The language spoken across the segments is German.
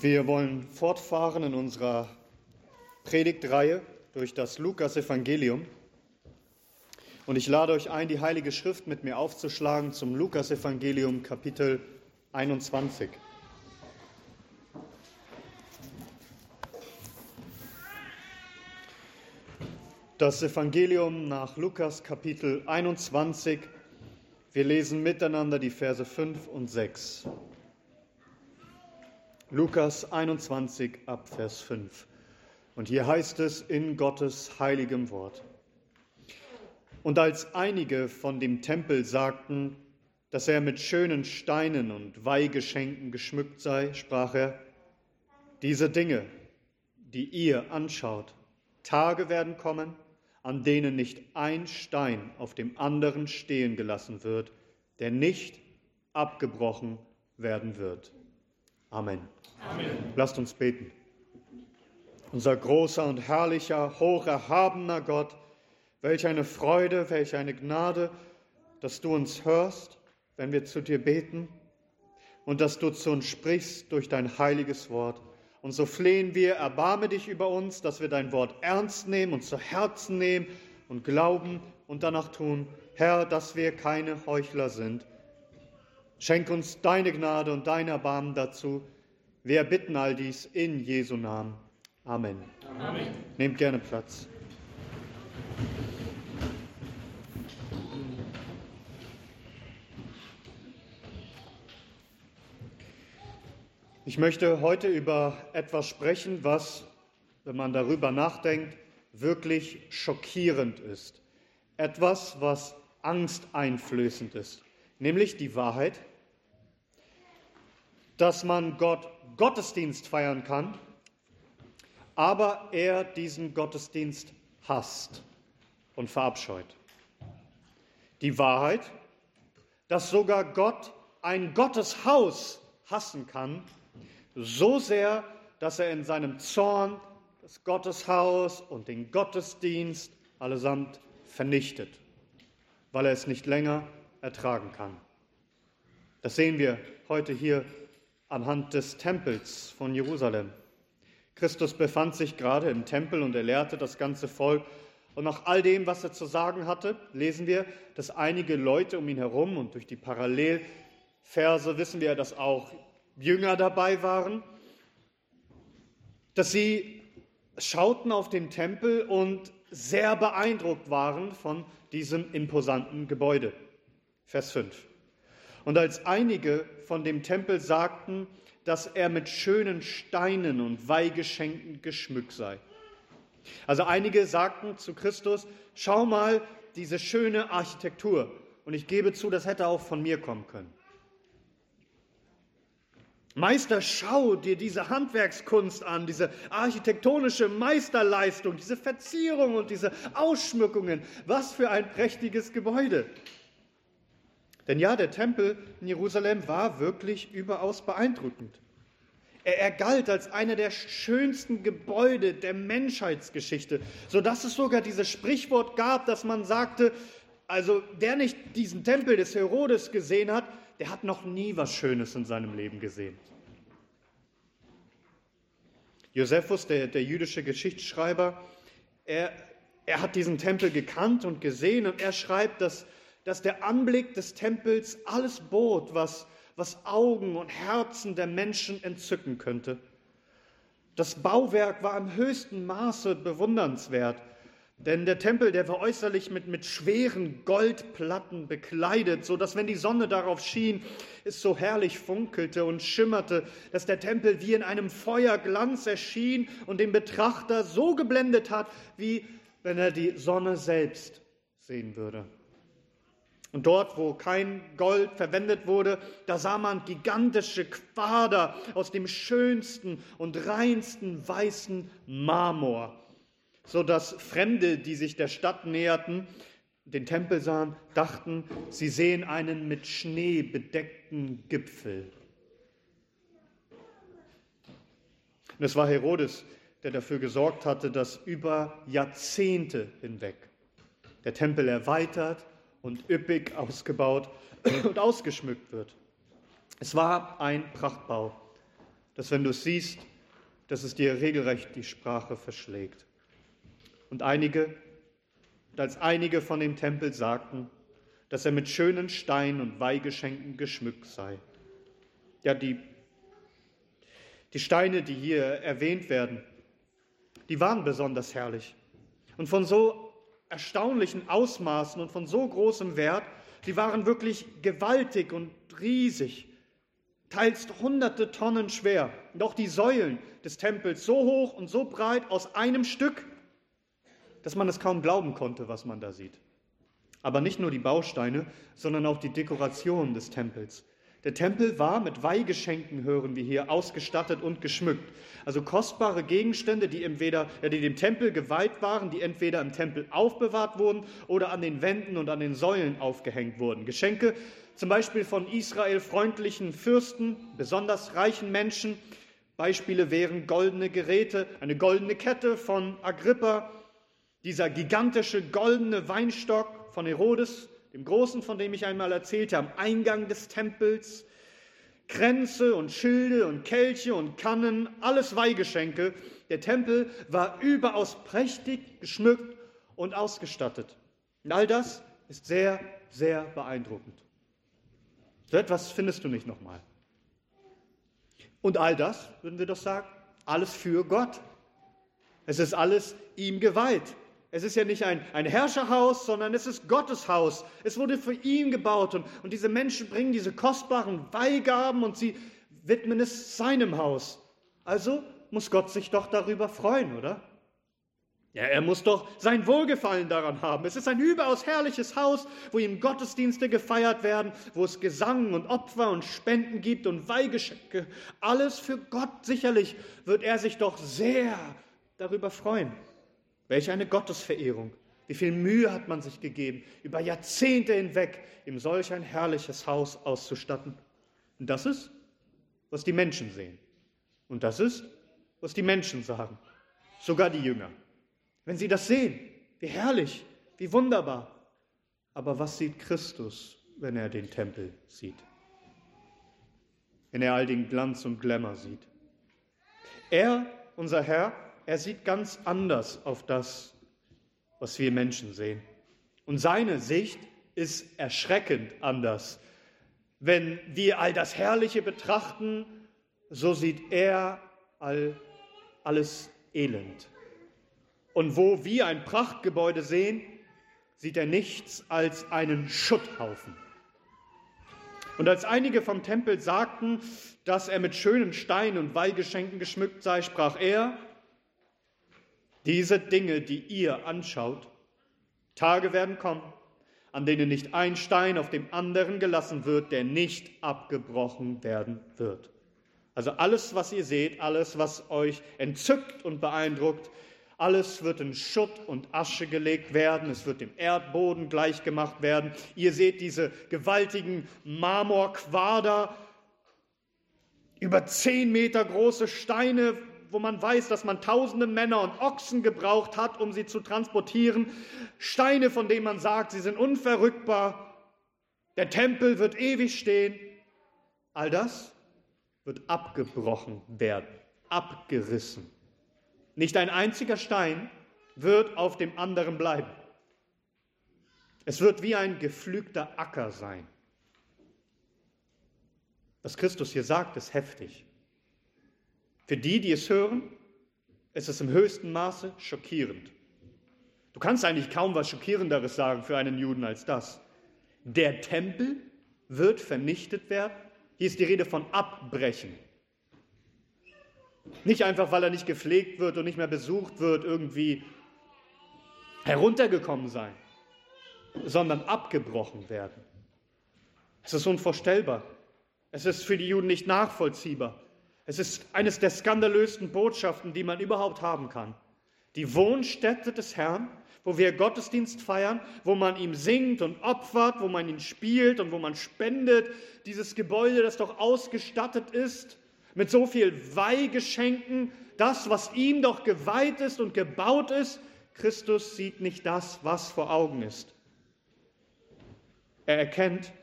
Wir wollen fortfahren in unserer Predigtreihe durch das Lukas-Evangelium. Und ich lade euch ein, die Heilige Schrift mit mir aufzuschlagen zum Lukas-Evangelium, Kapitel 21. Das Evangelium nach Lukas, Kapitel 21. Wir lesen miteinander die Verse 5 und 6. Lukas 21 ab Vers 5. Und hier heißt es in Gottes heiligem Wort. Und als einige von dem Tempel sagten, dass er mit schönen Steinen und Weihgeschenken geschmückt sei, sprach er, diese Dinge, die ihr anschaut, Tage werden kommen, an denen nicht ein Stein auf dem anderen stehen gelassen wird, der nicht abgebrochen werden wird. Amen. Amen. Lasst uns beten. Unser großer und herrlicher, hocherhabener Gott, welch eine Freude, welch eine Gnade, dass du uns hörst, wenn wir zu dir beten und dass du zu uns sprichst durch dein heiliges Wort. Und so flehen wir, erbarme dich über uns, dass wir dein Wort ernst nehmen und zu Herzen nehmen und glauben und danach tun, Herr, dass wir keine Heuchler sind, Schenk uns deine Gnade und dein Erbarmen dazu. Wir bitten all dies in Jesu Namen. Amen. Amen. Nehmt gerne Platz. Ich möchte heute über etwas sprechen, was, wenn man darüber nachdenkt, wirklich schockierend ist. Etwas, was angsteinflößend ist, nämlich die Wahrheit, dass man Gott Gottesdienst feiern kann, aber er diesen Gottesdienst hasst und verabscheut. Die Wahrheit, dass sogar Gott ein Gotteshaus hassen kann, so sehr, dass er in seinem Zorn das Gotteshaus und den Gottesdienst allesamt vernichtet, weil er es nicht länger ertragen kann. Das sehen wir heute hier anhand des Tempels von Jerusalem. Christus befand sich gerade im Tempel und er lehrte das ganze Volk. Und nach all dem, was er zu sagen hatte, lesen wir, dass einige Leute um ihn herum und durch die Parallelverse wissen wir, dass auch Jünger dabei waren, dass sie schauten auf den Tempel und sehr beeindruckt waren von diesem imposanten Gebäude. Vers 5. Und als einige von dem Tempel sagten, dass er mit schönen Steinen und Weihgeschenken geschmückt sei. Also einige sagten zu Christus, schau mal diese schöne Architektur. Und ich gebe zu, das hätte auch von mir kommen können. Meister, schau dir diese Handwerkskunst an, diese architektonische Meisterleistung, diese Verzierung und diese Ausschmückungen. Was für ein prächtiges Gebäude. Denn ja, der Tempel in Jerusalem war wirklich überaus beeindruckend. Er, er galt als einer der schönsten Gebäude der Menschheitsgeschichte, sodass es sogar dieses Sprichwort gab, dass man sagte, also der nicht diesen Tempel des Herodes gesehen hat, der hat noch nie was Schönes in seinem Leben gesehen. Josephus, der, der jüdische Geschichtsschreiber, er, er hat diesen Tempel gekannt und gesehen und er schreibt, dass dass der Anblick des Tempels alles bot, was, was Augen und Herzen der Menschen entzücken könnte. Das Bauwerk war im höchsten Maße bewundernswert, denn der Tempel, der war äußerlich mit, mit schweren Goldplatten bekleidet, so dass wenn die Sonne darauf schien, es so herrlich funkelte und schimmerte, dass der Tempel wie in einem Feuerglanz erschien und den Betrachter so geblendet hat, wie wenn er die Sonne selbst sehen würde. Und dort, wo kein Gold verwendet wurde, da sah man gigantische Quader aus dem schönsten und reinsten weißen Marmor, so dass Fremde, die sich der Stadt näherten, den Tempel sahen, dachten, sie sehen einen mit Schnee bedeckten Gipfel. Und es war Herodes, der dafür gesorgt hatte, dass über Jahrzehnte hinweg der Tempel erweitert und üppig ausgebaut und ausgeschmückt wird. Es war ein Prachtbau. dass wenn du es siehst, dass es dir regelrecht die Sprache verschlägt. Und einige, als einige von dem Tempel sagten, dass er mit schönen Steinen und Weihgeschenken geschmückt sei. Ja, die, die Steine, die hier erwähnt werden, die waren besonders herrlich und von so erstaunlichen Ausmaßen und von so großem Wert, die waren wirklich gewaltig und riesig, teils hunderte Tonnen schwer. Auch die Säulen des Tempels so hoch und so breit aus einem Stück, dass man es kaum glauben konnte, was man da sieht. Aber nicht nur die Bausteine, sondern auch die Dekoration des Tempels. Der Tempel war mit Weihgeschenken, hören wir hier, ausgestattet und geschmückt. Also kostbare Gegenstände, die, entweder, die dem Tempel geweiht waren, die entweder im Tempel aufbewahrt wurden oder an den Wänden und an den Säulen aufgehängt wurden. Geschenke zum Beispiel von Israel freundlichen Fürsten, besonders reichen Menschen. Beispiele wären goldene Geräte, eine goldene Kette von Agrippa, dieser gigantische goldene Weinstock von Herodes, dem Großen, von dem ich einmal erzählte, am Eingang des Tempels, Kränze und Schilde und Kelche und Kannen, alles Weihgeschenke. Der Tempel war überaus prächtig geschmückt und ausgestattet. Und all das ist sehr, sehr beeindruckend. So etwas findest du nicht nochmal. Und all das, würden wir doch sagen, alles für Gott. Es ist alles ihm geweiht. Es ist ja nicht ein, ein Herrscherhaus, sondern es ist Gottes Haus. Es wurde für ihn gebaut und, und diese Menschen bringen diese kostbaren Weihgaben und sie widmen es seinem Haus. Also muss Gott sich doch darüber freuen, oder? Ja, er muss doch sein Wohlgefallen daran haben. Es ist ein überaus herrliches Haus, wo ihm Gottesdienste gefeiert werden, wo es Gesang und Opfer und Spenden gibt und Weihgeschenke. Alles für Gott. Sicherlich wird er sich doch sehr darüber freuen. Welch eine Gottesverehrung. Wie viel Mühe hat man sich gegeben, über Jahrzehnte hinweg ihm solch ein herrliches Haus auszustatten. Und das ist, was die Menschen sehen. Und das ist, was die Menschen sagen. Sogar die Jünger. Wenn sie das sehen, wie herrlich, wie wunderbar. Aber was sieht Christus, wenn er den Tempel sieht? Wenn er all den Glanz und Glamour sieht? Er, unser Herr, er sieht ganz anders auf das, was wir Menschen sehen. Und seine Sicht ist erschreckend anders. Wenn wir all das Herrliche betrachten, so sieht er all, alles Elend. Und wo wir ein Prachtgebäude sehen, sieht er nichts als einen Schutthaufen. Und als einige vom Tempel sagten, dass er mit schönen Steinen und Weihgeschenken geschmückt sei, sprach er, diese Dinge, die ihr anschaut, Tage werden kommen, an denen nicht ein Stein auf dem anderen gelassen wird, der nicht abgebrochen werden wird. Also alles, was ihr seht, alles, was euch entzückt und beeindruckt, alles wird in Schutt und Asche gelegt werden, es wird dem Erdboden gleichgemacht werden. Ihr seht diese gewaltigen Marmorquader, über zehn Meter große Steine, wo man weiß, dass man tausende Männer und Ochsen gebraucht hat, um sie zu transportieren. Steine, von denen man sagt, sie sind unverrückbar. Der Tempel wird ewig stehen. All das wird abgebrochen werden, abgerissen. Nicht ein einziger Stein wird auf dem anderen bleiben. Es wird wie ein geflügter Acker sein. Was Christus hier sagt, ist heftig. Für die, die es hören, ist es im höchsten Maße schockierend. Du kannst eigentlich kaum was Schockierenderes sagen für einen Juden als das. Der Tempel wird vernichtet werden. Hier ist die Rede von Abbrechen. Nicht einfach, weil er nicht gepflegt wird und nicht mehr besucht wird, irgendwie heruntergekommen sein, sondern abgebrochen werden. Es ist unvorstellbar. Es ist für die Juden nicht nachvollziehbar. Es ist eines der skandalösten Botschaften, die man überhaupt haben kann. Die Wohnstätte des Herrn, wo wir Gottesdienst feiern, wo man ihm singt und opfert, wo man ihn spielt und wo man spendet. Dieses Gebäude, das doch ausgestattet ist mit so viel Weihgeschenken, das, was ihm doch geweiht ist und gebaut ist. Christus sieht nicht das, was vor Augen ist. Er erkennt,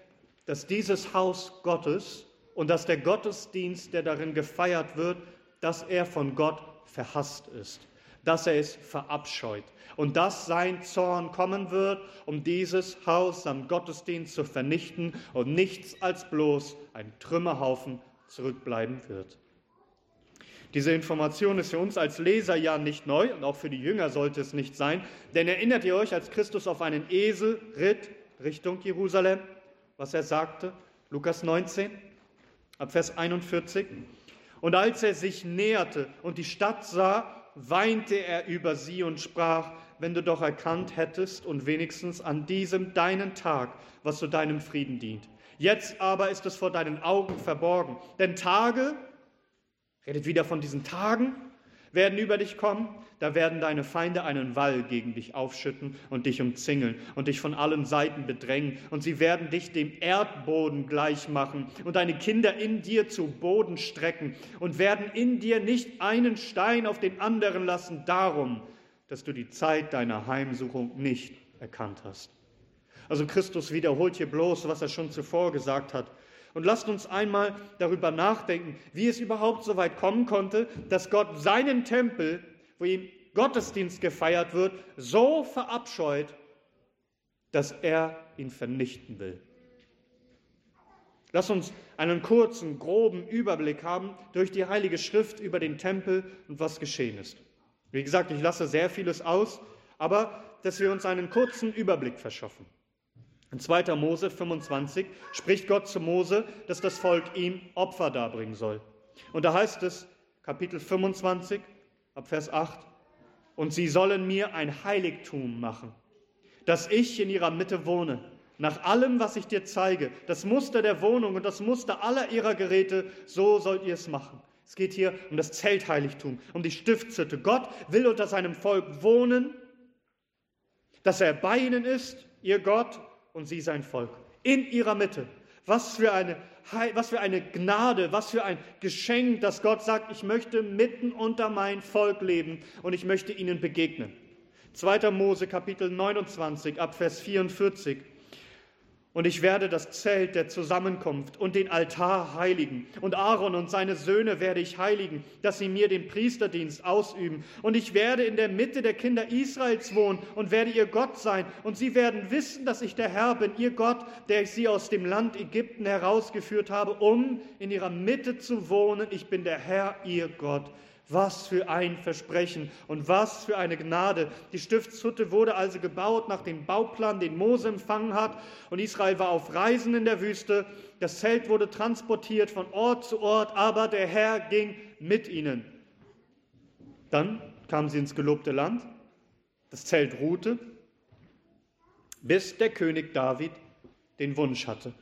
dass dieses Haus Gottes und dass der Gottesdienst, der darin gefeiert wird, dass er von Gott verhasst ist, dass er es verabscheut und dass sein Zorn kommen wird, um dieses Haus samt Gottesdienst zu vernichten und nichts als bloß ein Trümmerhaufen zurückbleiben wird. Diese Information ist für uns als Leser ja nicht neu und auch für die Jünger sollte es nicht sein, denn erinnert ihr euch, als Christus auf einen Esel ritt Richtung Jerusalem, was er sagte? Lukas 19, ab Vers 41. Und als er sich näherte und die Stadt sah, weinte er über sie und sprach, wenn du doch erkannt hättest und wenigstens an diesem deinen Tag, was zu deinem Frieden dient. Jetzt aber ist es vor deinen Augen verborgen. Denn Tage, redet wieder von diesen Tagen, werden über dich kommen, da werden deine Feinde einen Wall gegen dich aufschütten und dich umzingeln und dich von allen Seiten bedrängen. Und sie werden dich dem Erdboden gleich machen und deine Kinder in dir zu Boden strecken und werden in dir nicht einen Stein auf den anderen lassen, darum, dass du die Zeit deiner Heimsuchung nicht erkannt hast. Also Christus wiederholt hier bloß, was er schon zuvor gesagt hat. Und lasst uns einmal darüber nachdenken, wie es überhaupt so weit kommen konnte, dass Gott seinen Tempel, wo ihm Gottesdienst gefeiert wird, so verabscheut, dass er ihn vernichten will. Lass uns einen kurzen, groben Überblick haben durch die Heilige Schrift über den Tempel und was geschehen ist. Wie gesagt, ich lasse sehr vieles aus, aber dass wir uns einen kurzen Überblick verschaffen. In 2. Mose 25 spricht Gott zu Mose, dass das Volk ihm Opfer darbringen soll. Und da heißt es, Kapitel 25, ab Vers 8, und sie sollen mir ein Heiligtum machen, dass ich in ihrer Mitte wohne, nach allem, was ich dir zeige, das Muster der Wohnung und das Muster aller ihrer Geräte, so sollt ihr es machen. Es geht hier um das Zeltheiligtum, um die Stiftshütte. Gott will unter seinem Volk wohnen, dass er bei ihnen ist, ihr Gott, und sie sein Volk. In ihrer Mitte. Was für eine, was für eine Gnade, was für ein Geschenk, dass Gott sagt, ich möchte mitten unter mein Volk leben und ich möchte ihnen begegnen. 2. Mose Kapitel 29 ab Vers 44. Und ich werde das Zelt der Zusammenkunft und den Altar heiligen. Und Aaron und seine Söhne werde ich heiligen, dass sie mir den Priesterdienst ausüben. Und ich werde in der Mitte der Kinder Israels wohnen und werde ihr Gott sein. Und sie werden wissen, dass ich der Herr bin, ihr Gott, der ich sie aus dem Land Ägypten herausgeführt habe, um in ihrer Mitte zu wohnen. Ich bin der Herr, ihr Gott. Was für ein Versprechen und was für eine Gnade. Die Stiftshütte wurde also gebaut nach dem Bauplan, den Mose empfangen hat. Und Israel war auf Reisen in der Wüste. Das Zelt wurde transportiert von Ort zu Ort, aber der Herr ging mit ihnen. Dann kamen sie ins gelobte Land. Das Zelt ruhte, bis der König David den Wunsch hatte.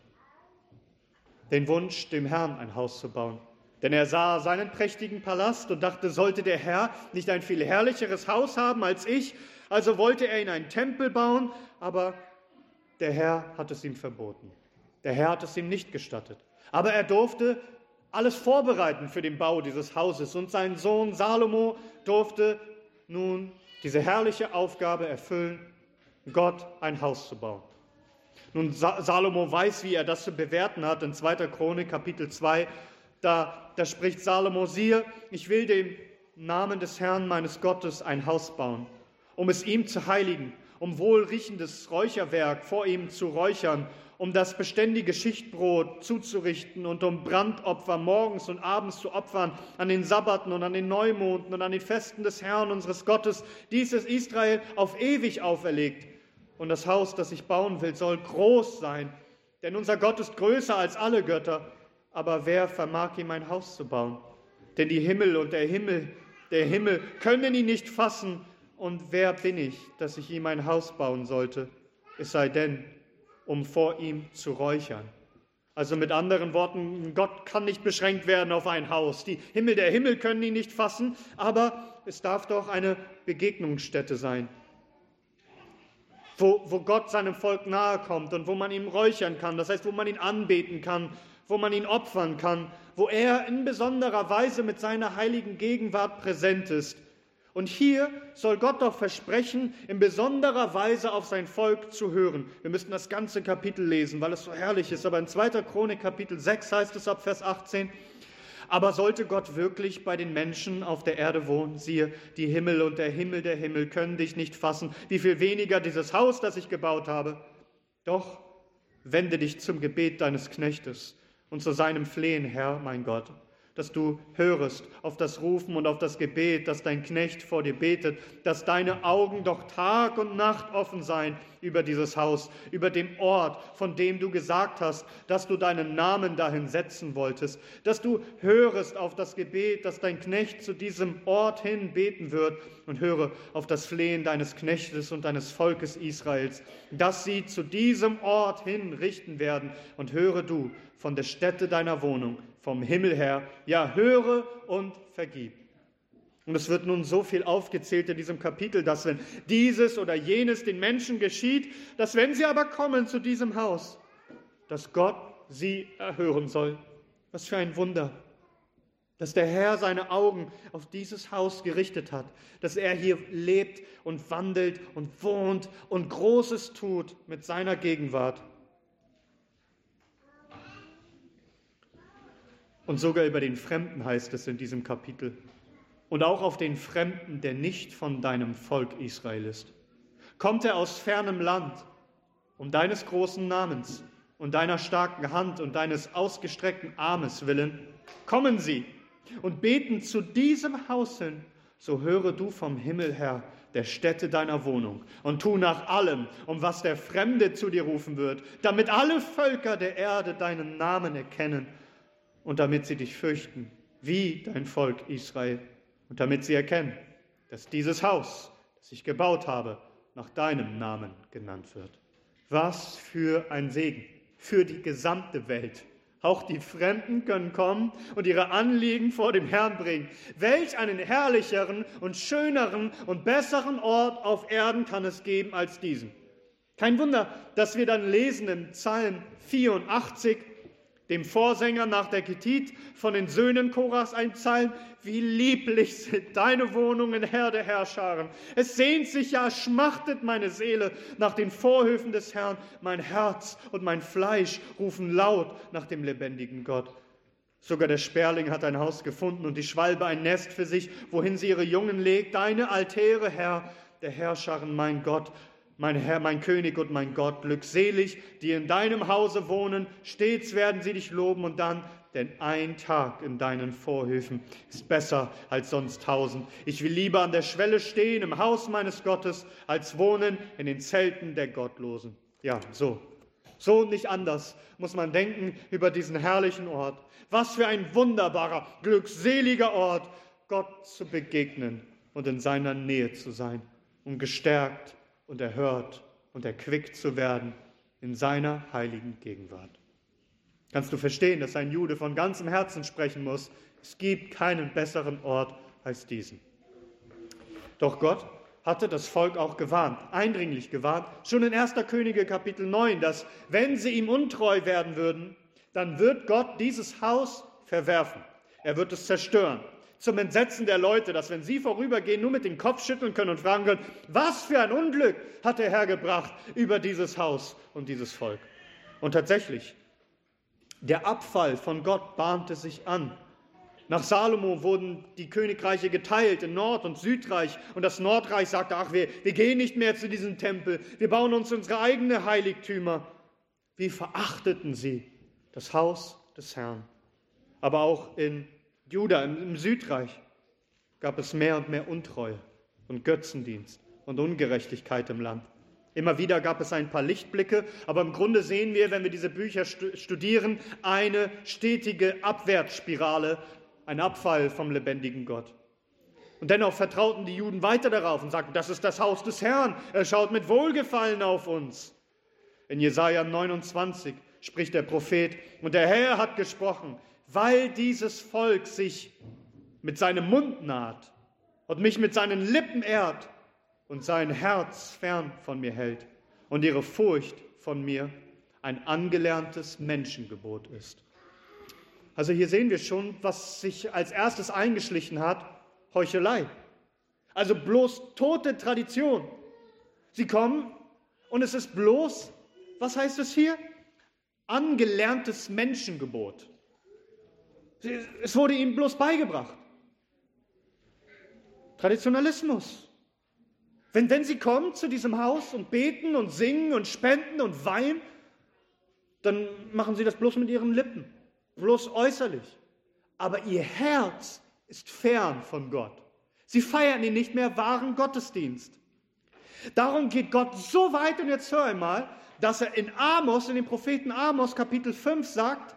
Den Wunsch, dem Herrn ein Haus zu bauen. Denn er sah seinen prächtigen Palast und dachte, sollte der Herr nicht ein viel herrlicheres Haus haben als ich? Also wollte er ihn einen Tempel bauen, aber der Herr hat es ihm verboten. Der Herr hat es ihm nicht gestattet. Aber er durfte alles vorbereiten für den Bau dieses Hauses und sein Sohn Salomo durfte nun diese herrliche Aufgabe erfüllen, Gott ein Haus zu bauen. Nun, Salomo weiß, wie er das zu bewerten hat. In 2. Chronik, Kapitel 2, da, da spricht Salomo, siehe, ich will dem Namen des Herrn meines Gottes ein Haus bauen, um es ihm zu heiligen, um wohlriechendes Räucherwerk vor ihm zu räuchern, um das beständige Schichtbrot zuzurichten und um Brandopfer morgens und abends zu opfern, an den Sabbaten und an den Neumonden und an den Festen des Herrn unseres Gottes. Dies ist Israel auf ewig auferlegt. Und das Haus, das ich bauen will, soll groß sein, denn unser Gott ist größer als alle Götter aber wer vermag ihm ein Haus zu bauen? Denn die Himmel und der Himmel, der Himmel können ihn nicht fassen. Und wer bin ich, dass ich ihm ein Haus bauen sollte? Es sei denn, um vor ihm zu räuchern. Also mit anderen Worten, Gott kann nicht beschränkt werden auf ein Haus. Die Himmel der Himmel können ihn nicht fassen, aber es darf doch eine Begegnungsstätte sein, wo, wo Gott seinem Volk nahe kommt und wo man ihm räuchern kann, das heißt, wo man ihn anbeten kann wo man ihn opfern kann, wo er in besonderer Weise mit seiner heiligen Gegenwart präsent ist. Und hier soll Gott doch versprechen, in besonderer Weise auf sein Volk zu hören. Wir müssten das ganze Kapitel lesen, weil es so herrlich ist. Aber in 2. Chronik Kapitel 6 heißt es ab Vers 18, aber sollte Gott wirklich bei den Menschen auf der Erde wohnen, siehe, die Himmel und der Himmel der Himmel können dich nicht fassen, wie viel weniger dieses Haus, das ich gebaut habe. Doch wende dich zum Gebet deines Knechtes und zu seinem Flehen, Herr, mein Gott dass du hörest auf das Rufen und auf das Gebet, das dein Knecht vor dir betet, dass deine Augen doch Tag und Nacht offen seien über dieses Haus, über dem Ort, von dem du gesagt hast, dass du deinen Namen dahin setzen wolltest, dass du hörest auf das Gebet, das dein Knecht zu diesem Ort hin beten wird. Und höre auf das Flehen deines Knechtes und deines Volkes Israels, dass sie zu diesem Ort hin richten werden. Und höre du von der Stätte deiner Wohnung, vom Himmel her, ja, höre und vergib. Und es wird nun so viel aufgezählt in diesem Kapitel, dass wenn dieses oder jenes den Menschen geschieht, dass wenn sie aber kommen zu diesem Haus, dass Gott sie erhören soll. Was für ein Wunder, dass der Herr seine Augen auf dieses Haus gerichtet hat, dass er hier lebt und wandelt und wohnt und Großes tut mit seiner Gegenwart. Und sogar über den Fremden heißt es in diesem Kapitel. Und auch auf den Fremden, der nicht von deinem Volk Israel ist. Kommt er aus fernem Land, um deines großen Namens und deiner starken Hand und deines ausgestreckten Armes willen, kommen sie und beten zu diesem Haus hin, so höre du vom Himmel her der Stätte deiner Wohnung und tu nach allem, um was der Fremde zu dir rufen wird, damit alle Völker der Erde deinen Namen erkennen und damit sie dich fürchten, wie dein Volk Israel, und damit sie erkennen, dass dieses Haus, das ich gebaut habe, nach deinem Namen genannt wird. Was für ein Segen für die gesamte Welt. Auch die Fremden können kommen und ihre Anliegen vor dem Herrn bringen. Welch einen herrlicheren und schöneren und besseren Ort auf Erden kann es geben als diesen. Kein Wunder, dass wir dann lesen im Psalm 84, dem Vorsänger nach der Ketit von den Söhnen Koras ein Psalm, wie lieblich sind deine Wohnungen, Herr der Herrscharen. Es sehnt sich ja, schmachtet meine Seele nach den Vorhöfen des Herrn. Mein Herz und mein Fleisch rufen laut nach dem lebendigen Gott. Sogar der Sperling hat ein Haus gefunden und die Schwalbe ein Nest für sich, wohin sie ihre Jungen legt. Deine Altäre, Herr, der Herrscharen, mein Gott, mein Herr, mein König und mein Gott, glückselig, die in deinem Hause wohnen, stets werden sie dich loben und dann, denn ein Tag in deinen Vorhöfen ist besser als sonst tausend. Ich will lieber an der Schwelle stehen im Haus meines Gottes, als wohnen in den Zelten der Gottlosen. Ja, so. So und nicht anders muss man denken über diesen herrlichen Ort. Was für ein wunderbarer, glückseliger Ort, Gott zu begegnen und in seiner Nähe zu sein und gestärkt und erhört und erquickt zu werden in seiner heiligen Gegenwart. Kannst du verstehen, dass ein Jude von ganzem Herzen sprechen muss, es gibt keinen besseren Ort als diesen. Doch Gott hatte das Volk auch gewarnt, eindringlich gewarnt, schon in 1. Könige Kapitel 9, dass wenn sie ihm untreu werden würden, dann wird Gott dieses Haus verwerfen. Er wird es zerstören zum Entsetzen der Leute, dass wenn sie vorübergehen, nur mit dem Kopf schütteln können und fragen können, was für ein Unglück hat der Herr gebracht über dieses Haus und dieses Volk. Und tatsächlich, der Abfall von Gott bahnte sich an. Nach Salomo wurden die Königreiche geteilt in Nord- und Südreich. Und das Nordreich sagte, ach, wir, wir gehen nicht mehr zu diesem Tempel. Wir bauen uns unsere eigenen Heiligtümer. Wie verachteten sie das Haus des Herrn. Aber auch in Juda, im Südreich, gab es mehr und mehr Untreue und Götzendienst und Ungerechtigkeit im Land. Immer wieder gab es ein paar Lichtblicke, aber im Grunde sehen wir, wenn wir diese Bücher studieren, eine stetige Abwärtsspirale, ein Abfall vom lebendigen Gott. Und dennoch vertrauten die Juden weiter darauf und sagten, das ist das Haus des Herrn, er schaut mit Wohlgefallen auf uns. In Jesaja 29 spricht der Prophet, und der Herr hat gesprochen, weil dieses Volk sich mit seinem Mund naht und mich mit seinen Lippen ehrt und sein Herz fern von mir hält und ihre Furcht von mir ein angelerntes Menschengebot ist. Also hier sehen wir schon, was sich als erstes eingeschlichen hat, Heuchelei. Also bloß tote Tradition. Sie kommen und es ist bloß, was heißt es hier? Angelerntes Menschengebot. Es wurde ihnen bloß beigebracht. Traditionalismus. Wenn, wenn sie kommen zu diesem Haus und beten und singen und spenden und weinen, dann machen sie das bloß mit ihren Lippen, bloß äußerlich. Aber ihr Herz ist fern von Gott. Sie feiern ihn nicht mehr wahren Gottesdienst. Darum geht Gott so weit, und jetzt hör einmal, dass er in Amos, in dem Propheten Amos Kapitel 5 sagt,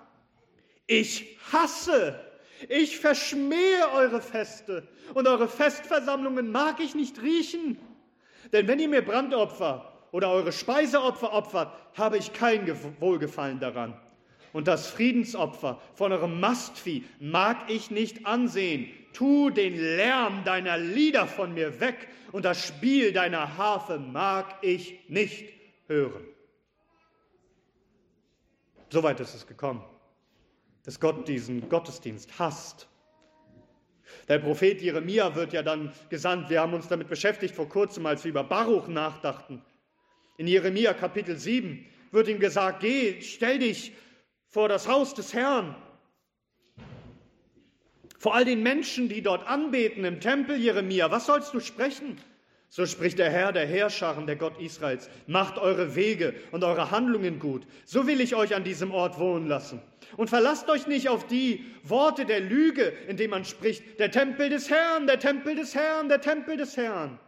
ich hasse, ich verschmähe eure Feste und eure Festversammlungen mag ich nicht riechen. Denn wenn ihr mir Brandopfer oder eure Speiseopfer opfert, habe ich kein Wohlgefallen daran. Und das Friedensopfer von eurem Mastvieh mag ich nicht ansehen. Tu den Lärm deiner Lieder von mir weg und das Spiel deiner Harfe mag ich nicht hören. Soweit ist es gekommen, dass Gott diesen Gottesdienst hasst der Prophet Jeremia wird ja dann gesandt. Wir haben uns damit beschäftigt vor kurzem, als wir über Baruch nachdachten. In Jeremia Kapitel 7 wird ihm gesagt, geh, stell dich vor das Haus des Herrn. Vor all den Menschen, die dort anbeten im Tempel Jeremia, was sollst du sprechen? So spricht der Herr der Herrscharen, der Gott Israels. Macht eure Wege und eure Handlungen gut. So will ich euch an diesem Ort wohnen lassen. Und verlasst euch nicht auf die Worte der Lüge, indem man spricht, der Tempel des Herrn, der Tempel des Herrn, der Tempel des Herrn.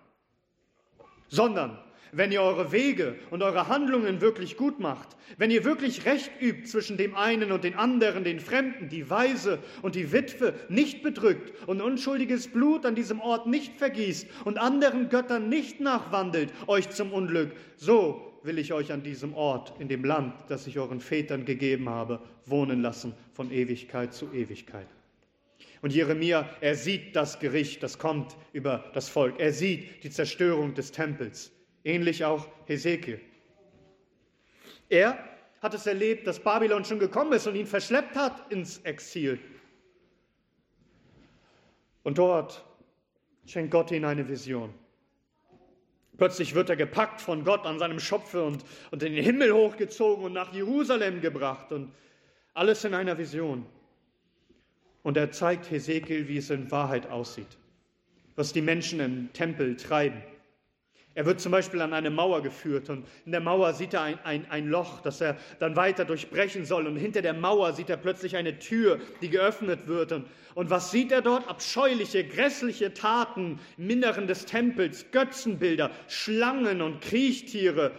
Sondern wenn ihr eure Wege und eure Handlungen wirklich gut macht, wenn ihr wirklich Recht übt zwischen dem einen und den anderen, den Fremden, die Weise und die Witwe nicht bedrückt und unschuldiges Blut an diesem Ort nicht vergießt und anderen Göttern nicht nachwandelt, euch zum Unglück, so will ich euch an diesem Ort, in dem Land, das ich euren Vätern gegeben habe, wohnen lassen von Ewigkeit zu Ewigkeit. Und Jeremia, er sieht das Gericht, das kommt über das Volk. Er sieht die Zerstörung des Tempels. Ähnlich auch Hesekiel. Er hat es erlebt, dass Babylon schon gekommen ist und ihn verschleppt hat ins Exil. Und dort schenkt Gott ihm eine Vision. Plötzlich wird er gepackt von Gott an seinem Schopfe und, und in den Himmel hochgezogen und nach Jerusalem gebracht und alles in einer Vision. Und er zeigt Hesekiel, wie es in Wahrheit aussieht, was die Menschen im Tempel treiben. Er wird zum Beispiel an eine Mauer geführt und in der Mauer sieht er ein, ein, ein Loch, das er dann weiter durchbrechen soll. Und hinter der Mauer sieht er plötzlich eine Tür, die geöffnet wird. Und, und was sieht er dort? Abscheuliche, grässliche Taten im Inneren des Tempels, Götzenbilder, Schlangen und Kriechtiere.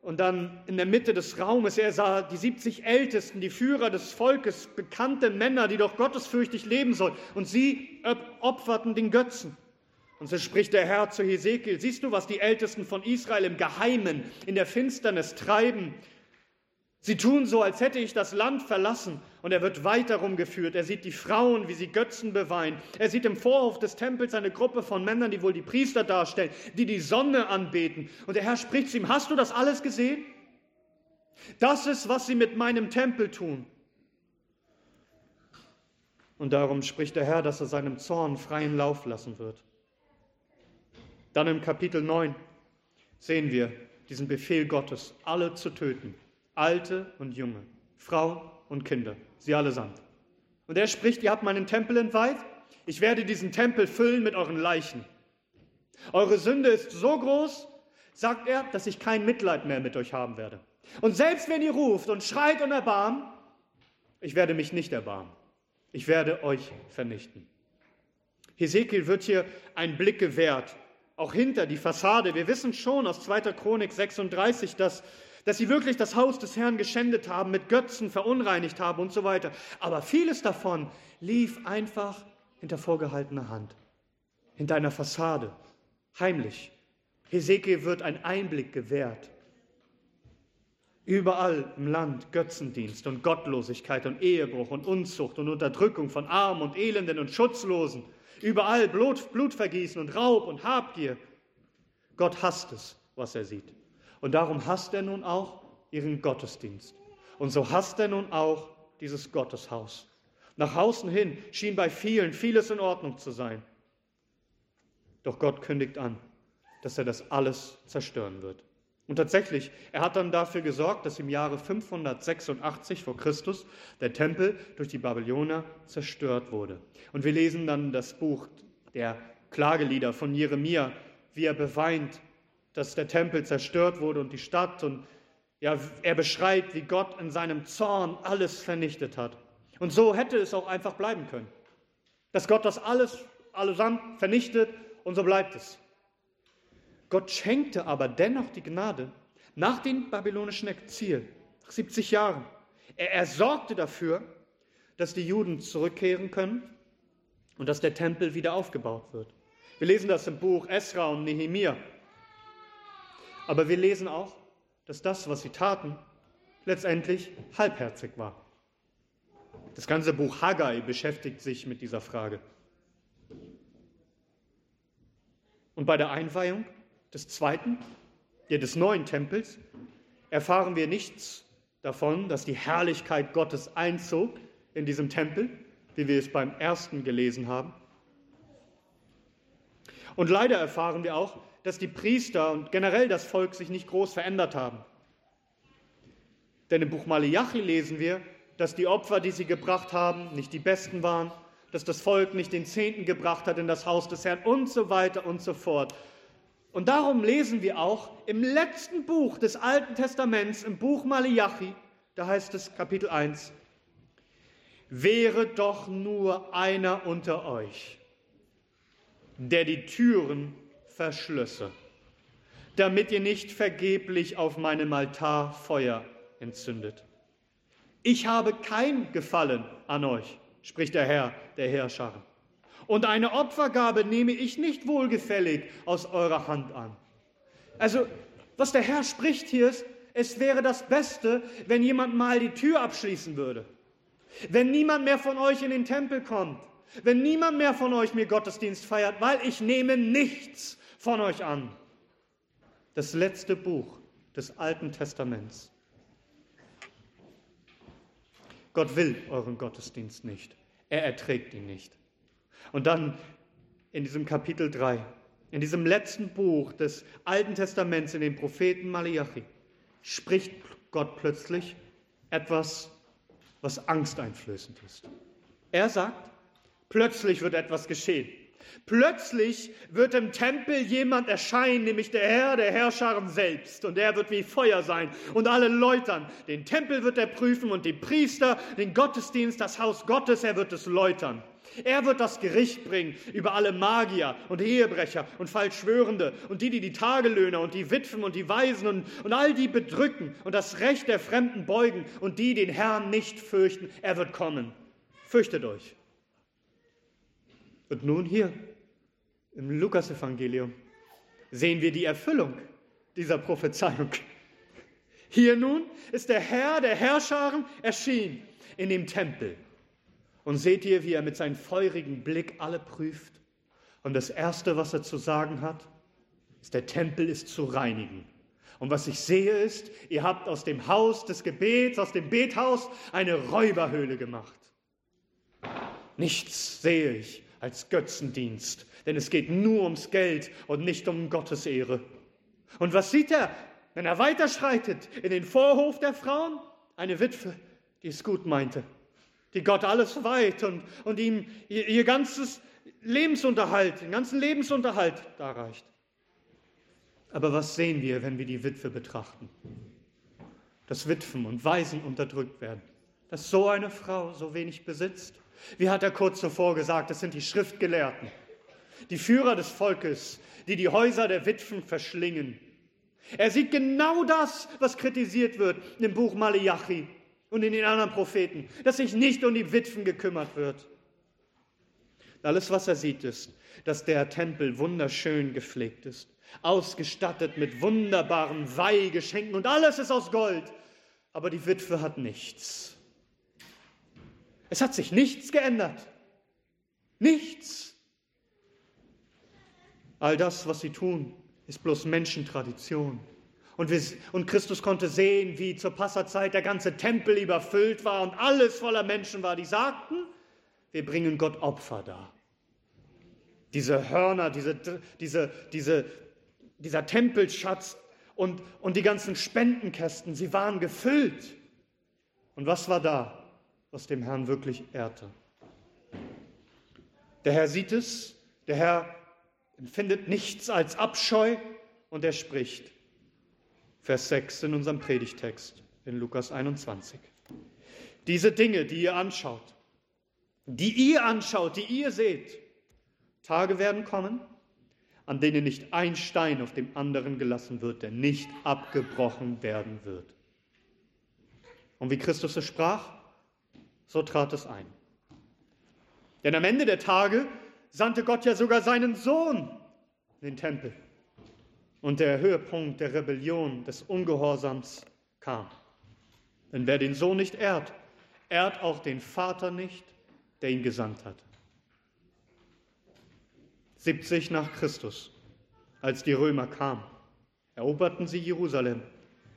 Und dann in der Mitte des Raumes, er sah die 70 Ältesten, die Führer des Volkes, bekannte Männer, die doch gottesfürchtig leben sollen. Und sie opferten den Götzen. Und so spricht der Herr zu Hesekiel, siehst du, was die Ältesten von Israel im Geheimen, in der Finsternis treiben? Sie tun so, als hätte ich das Land verlassen. Und er wird weiter rumgeführt. Er sieht die Frauen, wie sie Götzen beweinen. Er sieht im Vorhof des Tempels eine Gruppe von Männern, die wohl die Priester darstellen, die die Sonne anbeten. Und der Herr spricht zu ihm, hast du das alles gesehen? Das ist, was sie mit meinem Tempel tun. Und darum spricht der Herr, dass er seinem Zorn freien Lauf lassen wird. Dann im Kapitel 9 sehen wir diesen Befehl Gottes, alle zu töten, Alte und Junge, Frau und Kinder, sie allesamt. Und er spricht, ihr habt meinen Tempel entweiht, ich werde diesen Tempel füllen mit euren Leichen. Eure Sünde ist so groß, sagt er, dass ich kein Mitleid mehr mit euch haben werde. Und selbst wenn ihr ruft und schreit und erbarmt, ich werde mich nicht erbarmen. Ich werde euch vernichten. Hesekiel wird hier ein Blick gewährt auch hinter die Fassade. Wir wissen schon aus 2. Chronik 36, dass, dass sie wirklich das Haus des Herrn geschändet haben, mit Götzen verunreinigt haben und so weiter. Aber vieles davon lief einfach hinter vorgehaltener Hand, hinter einer Fassade, heimlich. Hesekiel wird ein Einblick gewährt. Überall im Land Götzendienst und Gottlosigkeit und Ehebruch und Unzucht und Unterdrückung von Armen und Elenden und Schutzlosen. Überall Blut, Blutvergießen und Raub und Habgier. Gott hasst es, was er sieht. Und darum hasst er nun auch ihren Gottesdienst. Und so hasst er nun auch dieses Gotteshaus. Nach außen hin schien bei vielen vieles in Ordnung zu sein. Doch Gott kündigt an, dass er das alles zerstören wird. Und tatsächlich, er hat dann dafür gesorgt, dass im Jahre 586 vor Christus der Tempel durch die Babylonier zerstört wurde. Und wir lesen dann das Buch der Klagelieder von Jeremia, wie er beweint, dass der Tempel zerstört wurde und die Stadt. Und ja, er beschreibt, wie Gott in seinem Zorn alles vernichtet hat. Und so hätte es auch einfach bleiben können. Dass Gott das alles allesamt vernichtet und so bleibt es. Gott schenkte aber dennoch die Gnade nach dem babylonischen Exil, nach 70 Jahren. Er, er sorgte dafür, dass die Juden zurückkehren können und dass der Tempel wieder aufgebaut wird. Wir lesen das im Buch Esra und Nehemia. Aber wir lesen auch, dass das, was sie taten, letztendlich halbherzig war. Das ganze Buch Haggai beschäftigt sich mit dieser Frage. Und bei der Einweihung des zweiten, ja des neuen Tempels, erfahren wir nichts davon, dass die Herrlichkeit Gottes einzog in diesem Tempel, wie wir es beim ersten gelesen haben. Und leider erfahren wir auch, dass die Priester und generell das Volk sich nicht groß verändert haben. Denn im Buch Malachi lesen wir, dass die Opfer, die sie gebracht haben, nicht die besten waren, dass das Volk nicht den Zehnten gebracht hat in das Haus des Herrn und so weiter und so fort. Und darum lesen wir auch im letzten Buch des Alten Testaments, im Buch Malachi, da heißt es Kapitel 1, wäre doch nur einer unter euch, der die Türen verschlösse, damit ihr nicht vergeblich auf meinem Altar Feuer entzündet. Ich habe kein Gefallen an euch, spricht der Herr der Herrscher. Und eine Opfergabe nehme ich nicht wohlgefällig aus eurer Hand an. Also, was der Herr spricht hier ist, es wäre das Beste, wenn jemand mal die Tür abschließen würde. Wenn niemand mehr von euch in den Tempel kommt. Wenn niemand mehr von euch mir Gottesdienst feiert, weil ich nehme nichts von euch an. Das letzte Buch des Alten Testaments. Gott will euren Gottesdienst nicht. Er erträgt ihn nicht. Und dann in diesem Kapitel 3, in diesem letzten Buch des Alten Testaments, in dem Propheten Malachi, spricht Gott plötzlich etwas, was angsteinflößend ist. Er sagt, plötzlich wird etwas geschehen. Plötzlich wird im Tempel jemand erscheinen, nämlich der Herr der Herrscharen selbst. Und er wird wie Feuer sein und alle läutern. Den Tempel wird er prüfen und die Priester, den Gottesdienst, das Haus Gottes, er wird es läutern. Er wird das Gericht bringen über alle Magier und Ehebrecher und Falschschwörende und die, die die Tagelöhner und die Witwen und die Waisen und, und all die bedrücken und das Recht der Fremden beugen und die den Herrn nicht fürchten. Er wird kommen. Fürchtet euch. Und nun hier im Lukasevangelium sehen wir die Erfüllung dieser Prophezeiung. Hier nun ist der Herr der Herrscharen erschienen in dem Tempel. Und seht ihr, wie er mit seinem feurigen Blick alle prüft? Und das Erste, was er zu sagen hat, ist, der Tempel ist zu reinigen. Und was ich sehe ist, ihr habt aus dem Haus des Gebets, aus dem Bethaus, eine Räuberhöhle gemacht. Nichts sehe ich als Götzendienst, denn es geht nur ums Geld und nicht um Gottes Ehre. Und was sieht er, wenn er weiterschreitet in den Vorhof der Frauen? Eine Witwe, die es gut meinte, die Gott alles weiht und, und ihm ihr, ihr ganzes Lebensunterhalt, den ganzen Lebensunterhalt darreicht. Aber was sehen wir, wenn wir die Witwe betrachten? Dass Witwen und Waisen unterdrückt werden, dass so eine Frau so wenig besitzt wie hat er kurz zuvor gesagt, es sind die Schriftgelehrten, die Führer des Volkes, die die Häuser der Witwen verschlingen. Er sieht genau das, was kritisiert wird im Buch Malachi und in den anderen Propheten, dass sich nicht um die Witwen gekümmert wird. Alles, was er sieht, ist, dass der Tempel wunderschön gepflegt ist, ausgestattet mit wunderbaren Weihgeschenken und alles ist aus Gold. Aber die Witwe hat nichts. Es hat sich nichts geändert. Nichts. All das, was sie tun, ist bloß Menschentradition. Und, wir, und Christus konnte sehen, wie zur Passerzeit der ganze Tempel überfüllt war und alles voller Menschen war, die sagten, wir bringen Gott Opfer dar. Diese Hörner, diese, diese, diese, dieser Tempelschatz und, und die ganzen Spendenkästen, sie waren gefüllt. Und was war da, was dem Herrn wirklich ehrte? Der Herr sieht es, der Herr empfindet nichts als Abscheu und er spricht. Vers 6 in unserem Predigtext in Lukas 21. Diese Dinge, die ihr anschaut, die ihr anschaut, die ihr seht, Tage werden kommen, an denen nicht ein Stein auf dem anderen gelassen wird, der nicht abgebrochen werden wird. Und wie Christus es sprach, so trat es ein. Denn am Ende der Tage sandte Gott ja sogar seinen Sohn in den Tempel. Und der Höhepunkt der Rebellion, des Ungehorsams kam. Denn wer den Sohn nicht ehrt, ehrt auch den Vater nicht, der ihn gesandt hat. 70 nach Christus, als die Römer kamen, eroberten sie Jerusalem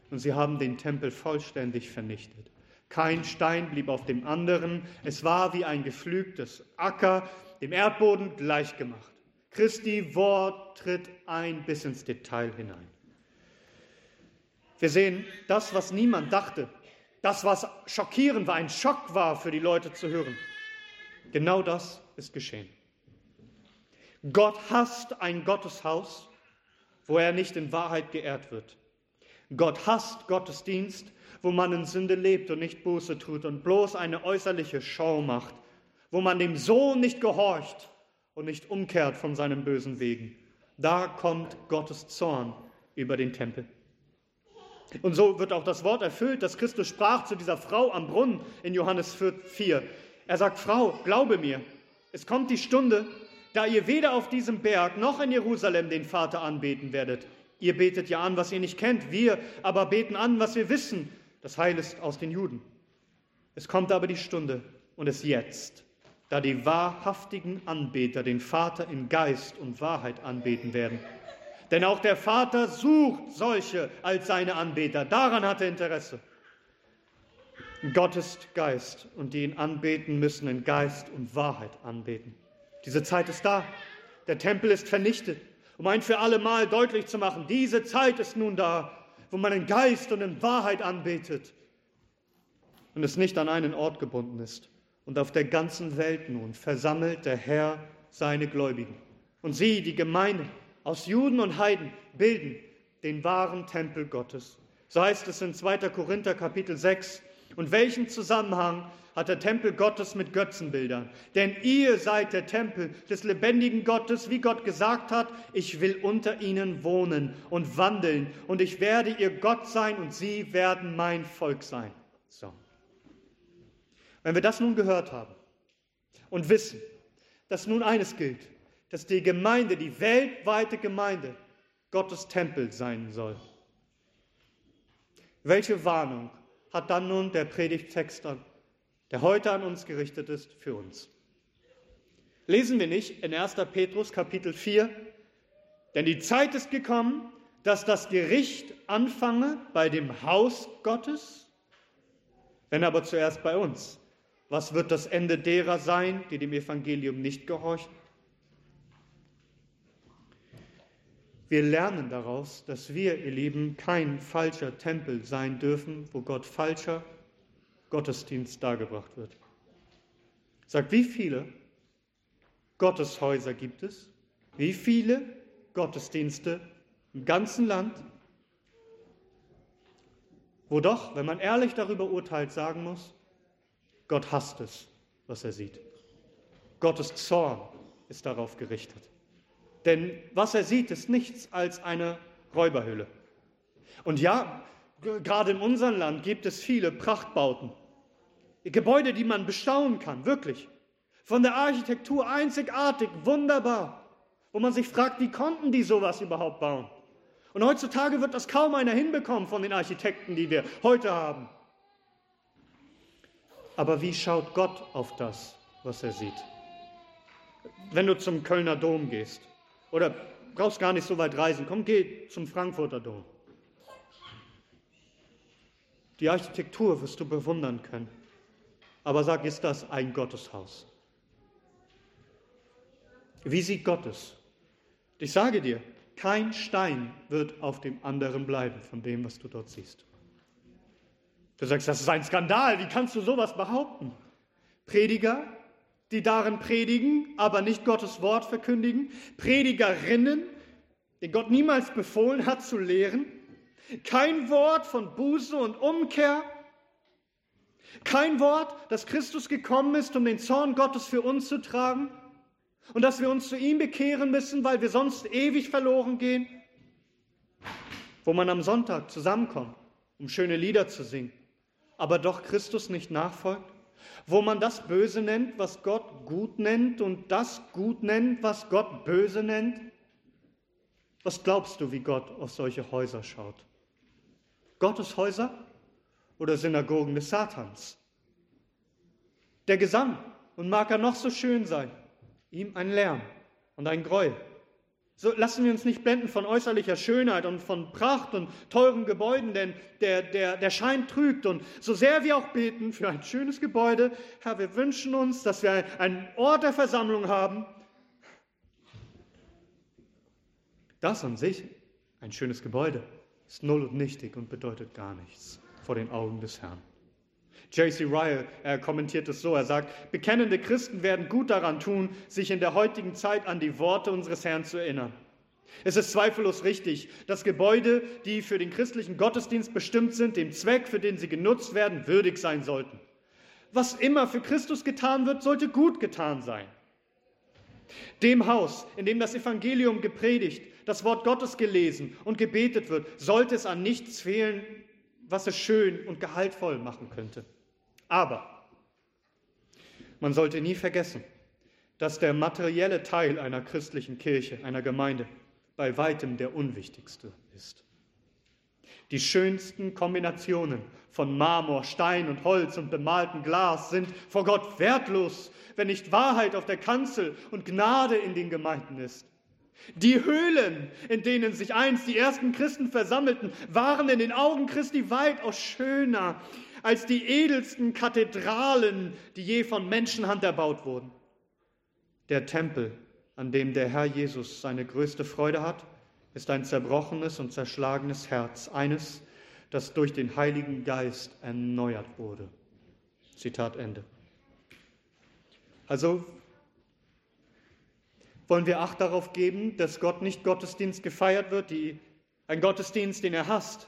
und sie haben den Tempel vollständig vernichtet. Kein Stein blieb auf dem anderen. Es war wie ein geflügtes Acker, dem Erdboden gleichgemacht. Christi Wort tritt ein bis ins Detail hinein. Wir sehen das, was niemand dachte, das, was schockierend war, ein Schock war für die Leute zu hören. Genau das ist geschehen. Gott hasst ein Gotteshaus, wo er nicht in Wahrheit geehrt wird. Gott hasst Gottesdienst, wo man in Sünde lebt und nicht Buße tut und bloß eine äußerliche Show macht, wo man dem Sohn nicht gehorcht und nicht umkehrt von seinen bösen Wegen. Da kommt Gottes Zorn über den Tempel. Und so wird auch das Wort erfüllt, das Christus sprach zu dieser Frau am Brunnen in Johannes 4. Er sagt, Frau, glaube mir, es kommt die Stunde, da ihr weder auf diesem Berg noch in Jerusalem den Vater anbeten werdet. Ihr betet ja an, was ihr nicht kennt, wir aber beten an, was wir wissen. Das Heil ist aus den Juden. Es kommt aber die Stunde und es jetzt, da die wahrhaftigen Anbeter den Vater in Geist und Wahrheit anbeten werden. Denn auch der Vater sucht solche als seine Anbeter. Daran hat er Interesse. Gott ist Geist und die ihn anbeten müssen in Geist und Wahrheit anbeten. Diese Zeit ist da. Der Tempel ist vernichtet, um ein für alle Mal deutlich zu machen, diese Zeit ist nun da, wo man in Geist und in Wahrheit anbetet und es nicht an einen Ort gebunden ist. Und auf der ganzen Welt nun versammelt der Herr seine Gläubigen. Und sie, die Gemeinde aus Juden und Heiden, bilden den wahren Tempel Gottes. So heißt es in 2. Korinther Kapitel 6. Und welchen Zusammenhang hat der Tempel Gottes mit Götzenbildern? Denn ihr seid der Tempel des lebendigen Gottes, wie Gott gesagt hat, ich will unter ihnen wohnen und wandeln und ich werde ihr Gott sein und sie werden mein Volk sein. So. Wenn wir das nun gehört haben und wissen, dass nun eines gilt, dass die Gemeinde, die weltweite Gemeinde, Gottes Tempel sein soll. Welche Warnung hat dann nun der Predigttext der heute an uns gerichtet ist, für uns? Lesen wir nicht in 1. Petrus Kapitel 4, denn die Zeit ist gekommen, dass das Gericht anfange bei dem Haus Gottes, wenn aber zuerst bei uns. Was wird das Ende derer sein, die dem Evangelium nicht gehorchen? Wir lernen daraus, dass wir, ihr Lieben, kein falscher Tempel sein dürfen, wo Gott falscher Gottesdienst dargebracht wird. Sagt, wie viele Gotteshäuser gibt es? Wie viele Gottesdienste im ganzen Land, wo doch, wenn man ehrlich darüber urteilt, sagen muss, Gott hasst es, was er sieht. Gottes Zorn ist darauf gerichtet. Denn was er sieht, ist nichts als eine Räuberhülle. Und ja, gerade in unserem Land gibt es viele Prachtbauten. Gebäude, die man bestaunen kann, wirklich. Von der Architektur einzigartig, wunderbar. Wo man sich fragt, wie konnten die sowas überhaupt bauen? Und heutzutage wird das kaum einer hinbekommen von den Architekten, die wir heute haben. Aber wie schaut Gott auf das, was er sieht? Wenn du zum Kölner Dom gehst oder brauchst gar nicht so weit reisen, komm, geh zum Frankfurter Dom. Die Architektur wirst du bewundern können. Aber sag, ist das ein Gotteshaus? Wie sieht Gott es? Ich sage dir, kein Stein wird auf dem anderen bleiben von dem, was du dort siehst. Du sagst, das ist ein Skandal, wie kannst du sowas behaupten? Prediger, die darin predigen, aber nicht Gottes Wort verkündigen, Predigerinnen, den Gott niemals befohlen hat zu lehren, kein Wort von Buße und Umkehr, kein Wort, dass Christus gekommen ist, um den Zorn Gottes für uns zu tragen und dass wir uns zu ihm bekehren müssen, weil wir sonst ewig verloren gehen. Wo man am Sonntag zusammenkommt, um schöne Lieder zu singen, aber doch Christus nicht nachfolgt. Wo man das Böse nennt, was Gott gut nennt und das gut nennt, was Gott böse nennt. Was glaubst du, wie Gott auf solche Häuser schaut? Gottes Häuser oder Synagogen des Satans. Der Gesang, und mag er noch so schön sein, ihm ein Lärm und ein Gräuel. So lassen wir uns nicht blenden von äußerlicher Schönheit und von Pracht und teuren Gebäuden, denn der, der, der Schein trügt. Und so sehr wir auch beten für ein schönes Gebäude, Herr, wir wünschen uns, dass wir einen Ort der Versammlung haben. Das an sich, ein schönes Gebäude, ist null und nichtig und bedeutet gar nichts vor den Augen des Herrn. J.C. Ryle er kommentiert es so, er sagt, bekennende Christen werden gut daran tun, sich in der heutigen Zeit an die Worte unseres Herrn zu erinnern. Es ist zweifellos richtig, dass Gebäude, die für den christlichen Gottesdienst bestimmt sind, dem Zweck, für den sie genutzt werden, würdig sein sollten. Was immer für Christus getan wird, sollte gut getan sein. Dem Haus, in dem das Evangelium gepredigt, das Wort Gottes gelesen und gebetet wird, sollte es an nichts fehlen, was es schön und gehaltvoll machen könnte. Aber man sollte nie vergessen, dass der materielle Teil einer christlichen Kirche, einer Gemeinde, bei weitem der unwichtigste ist. Die schönsten Kombinationen von Marmor, Stein und Holz und bemaltem Glas sind vor Gott wertlos, wenn nicht Wahrheit auf der Kanzel und Gnade in den Gemeinden ist. Die Höhlen, in denen sich einst die ersten Christen versammelten, waren in den Augen Christi weitaus schöner als die edelsten Kathedralen, die je von Menschenhand erbaut wurden. Der Tempel, an dem der Herr Jesus seine größte Freude hat, ist ein zerbrochenes und zerschlagenes Herz, eines, das durch den Heiligen Geist erneuert wurde. Zitat Ende. Also wollen wir Acht darauf geben, dass Gott nicht Gottesdienst gefeiert wird, die, ein Gottesdienst, den er hasst.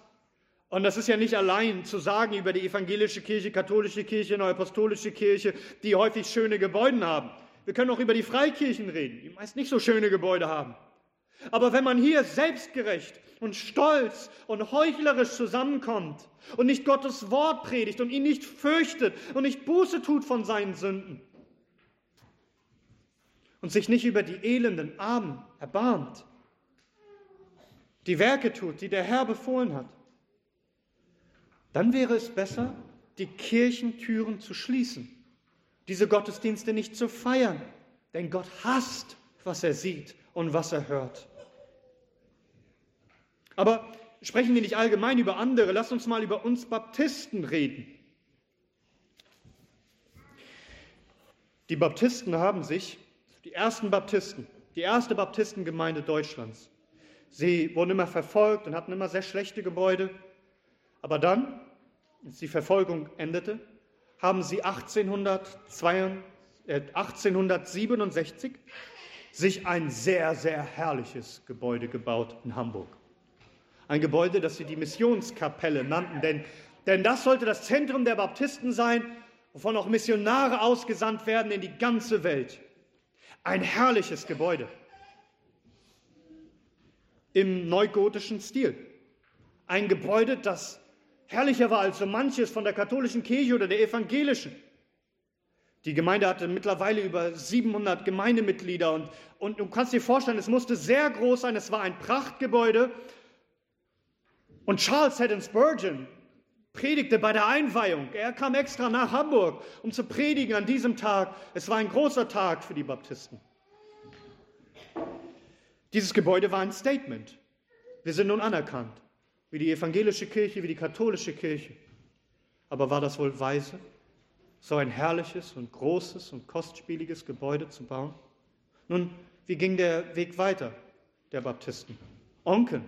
Und das ist ja nicht allein zu sagen über die evangelische Kirche, katholische Kirche, neuapostolische Kirche, die häufig schöne Gebäude haben. Wir können auch über die Freikirchen reden, die meist nicht so schöne Gebäude haben. Aber wenn man hier selbstgerecht und stolz und heuchlerisch zusammenkommt und nicht Gottes Wort predigt und ihn nicht fürchtet und nicht Buße tut von seinen Sünden, und sich nicht über die elenden Armen erbarmt, die Werke tut, die der Herr befohlen hat, dann wäre es besser, die Kirchentüren zu schließen, diese Gottesdienste nicht zu feiern, denn Gott hasst, was er sieht und was er hört. Aber sprechen wir nicht allgemein über andere, lass uns mal über uns Baptisten reden. Die Baptisten haben sich die ersten Baptisten, die erste Baptistengemeinde Deutschlands. Sie wurden immer verfolgt und hatten immer sehr schlechte Gebäude. Aber dann, als die Verfolgung endete, haben sie 1862, äh, 1867 sich ein sehr, sehr herrliches Gebäude gebaut in Hamburg. Ein Gebäude, das sie die Missionskapelle nannten, denn, denn das sollte das Zentrum der Baptisten sein, wovon auch Missionare ausgesandt werden in die ganze Welt. Ein herrliches Gebäude im neugotischen Stil. Ein Gebäude, das herrlicher war als so manches von der katholischen Kirche oder der evangelischen. Die Gemeinde hatte mittlerweile über 700 Gemeindemitglieder und, und du kannst dir vorstellen, es musste sehr groß sein. Es war ein Prachtgebäude. Und Charles Haddon Spurgeon, predigte bei der Einweihung. Er kam extra nach Hamburg, um zu predigen an diesem Tag. Es war ein großer Tag für die Baptisten. Dieses Gebäude war ein Statement. Wir sind nun anerkannt, wie die evangelische Kirche, wie die katholische Kirche. Aber war das wohl weise, so ein herrliches und großes und kostspieliges Gebäude zu bauen? Nun, Wie ging der Weg weiter der Baptisten? Onken.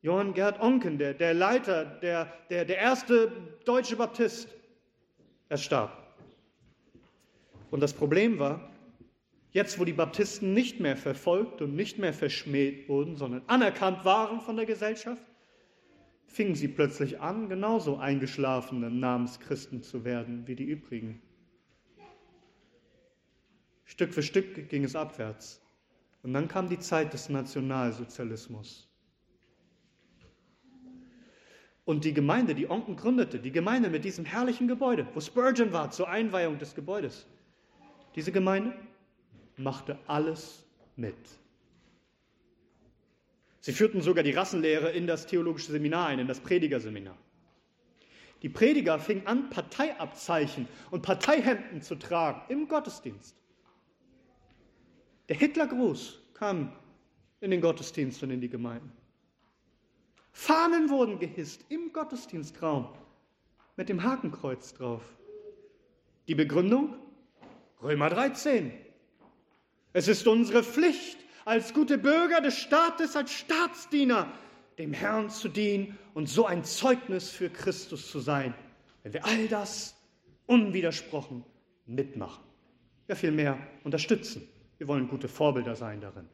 Johann Gerd Onken, der, der Leiter, der, der, der erste deutsche Baptist, er starb. Und das Problem war, jetzt wo die Baptisten nicht mehr verfolgt und nicht mehr verschmäht wurden, sondern anerkannt waren von der Gesellschaft, fingen sie plötzlich an, genauso eingeschlafene Namenschristen zu werden wie die übrigen. Stück für Stück ging es abwärts. Und dann kam die Zeit des Nationalsozialismus. Und die Gemeinde, die Onken gründete, die Gemeinde mit diesem herrlichen Gebäude, wo Spurgeon war zur Einweihung des Gebäudes, diese Gemeinde machte alles mit. Sie führten sogar die Rassenlehre in das theologische Seminar ein, in das Predigerseminar. Die Prediger fingen an, Parteiabzeichen und Parteihemden zu tragen im Gottesdienst. Der Hitlergruß kam in den Gottesdienst und in die Gemeinden. Fahnen wurden gehisst im Gottesdienstraum mit dem Hakenkreuz drauf. Die Begründung? Römer 13. Es ist unsere Pflicht, als gute Bürger des Staates, als Staatsdiener, dem Herrn zu dienen und so ein Zeugnis für Christus zu sein, wenn wir all das unwidersprochen mitmachen. Ja, vielmehr unterstützen. Wir wollen gute Vorbilder sein darin.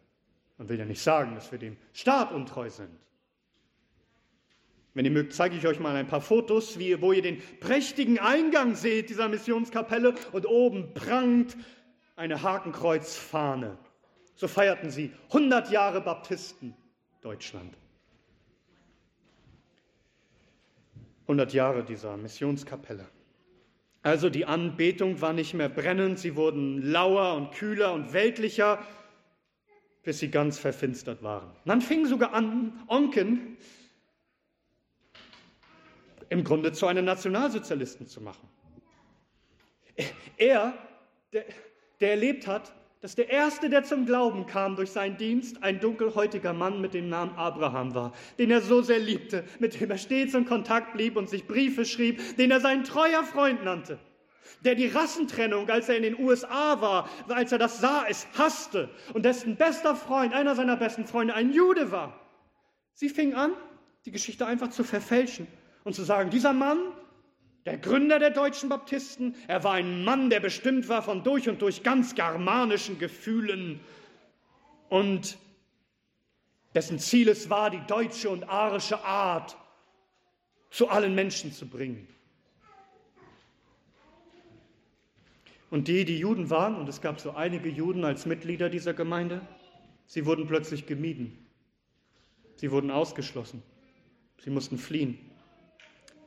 Man will ja nicht sagen, dass wir dem Staat untreu sind. Wenn ihr mögt, zeige ich euch mal ein paar Fotos, wie, wo ihr den prächtigen Eingang seht dieser Missionskapelle und oben prangt eine Hakenkreuzfahne. So feierten sie 100 Jahre Baptisten Deutschland. 100 Jahre dieser Missionskapelle. Also die Anbetung war nicht mehr brennend, sie wurden lauer und kühler und weltlicher, bis sie ganz verfinstert waren. Man fing sogar an, Onken im Grunde zu einem Nationalsozialisten zu machen. Er, der, der erlebt hat, dass der Erste, der zum Glauben kam durch seinen Dienst, ein dunkelhäutiger Mann mit dem Namen Abraham war, den er so sehr liebte, mit dem er stets in Kontakt blieb und sich Briefe schrieb, den er seinen treuer Freund nannte, der die Rassentrennung, als er in den USA war, als er das sah, es hasste und dessen bester Freund, einer seiner besten Freunde, ein Jude war. Sie fing an, die Geschichte einfach zu verfälschen und zu sagen, dieser Mann, der Gründer der deutschen Baptisten, er war ein Mann, der bestimmt war von durch und durch ganz germanischen Gefühlen und dessen Ziel es war, die deutsche und arische Art zu allen Menschen zu bringen. Und die, die Juden waren, und es gab so einige Juden als Mitglieder dieser Gemeinde, sie wurden plötzlich gemieden. Sie wurden ausgeschlossen. Sie mussten fliehen.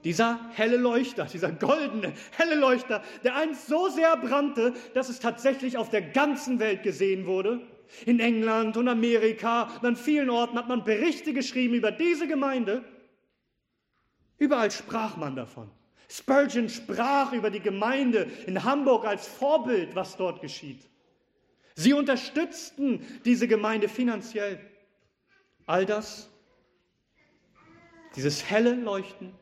Dieser helle Leuchter, dieser goldene, helle Leuchter, der einst so sehr brannte, dass es tatsächlich auf der ganzen Welt gesehen wurde. In England und Amerika und an vielen Orten hat man Berichte geschrieben über diese Gemeinde. Überall sprach man davon. Spurgeon sprach über die Gemeinde in Hamburg als Vorbild, was dort geschieht. Sie unterstützten diese Gemeinde finanziell. All das, dieses helle Leuchten,